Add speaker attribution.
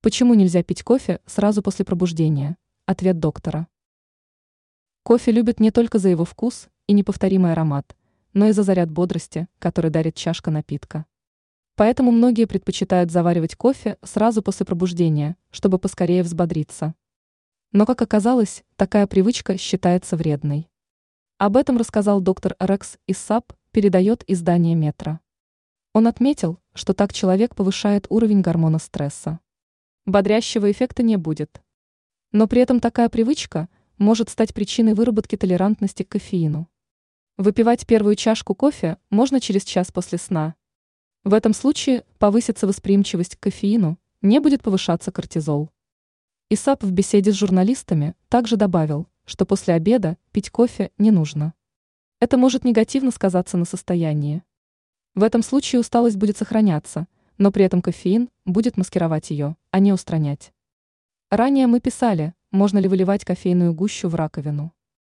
Speaker 1: Почему нельзя пить кофе сразу после пробуждения? Ответ доктора. Кофе любят не только за его вкус и неповторимый аромат, но и за заряд бодрости, который дарит чашка напитка. Поэтому многие предпочитают заваривать кофе сразу после пробуждения, чтобы поскорее взбодриться. Но, как оказалось, такая привычка считается вредной. Об этом рассказал доктор Рекс из САП, передает издание «Метро». Он отметил, что так человек повышает уровень гормона стресса бодрящего эффекта не будет. Но при этом такая привычка может стать причиной выработки толерантности к кофеину. Выпивать первую чашку кофе можно через час после сна. В этом случае повысится восприимчивость к кофеину, не будет повышаться кортизол. Исап в беседе с журналистами также добавил, что после обеда пить кофе не нужно. Это может негативно сказаться на состоянии. В этом случае усталость будет сохраняться – но при этом кофеин будет маскировать ее, а не устранять. Ранее мы писали, можно ли выливать кофейную гущу в раковину.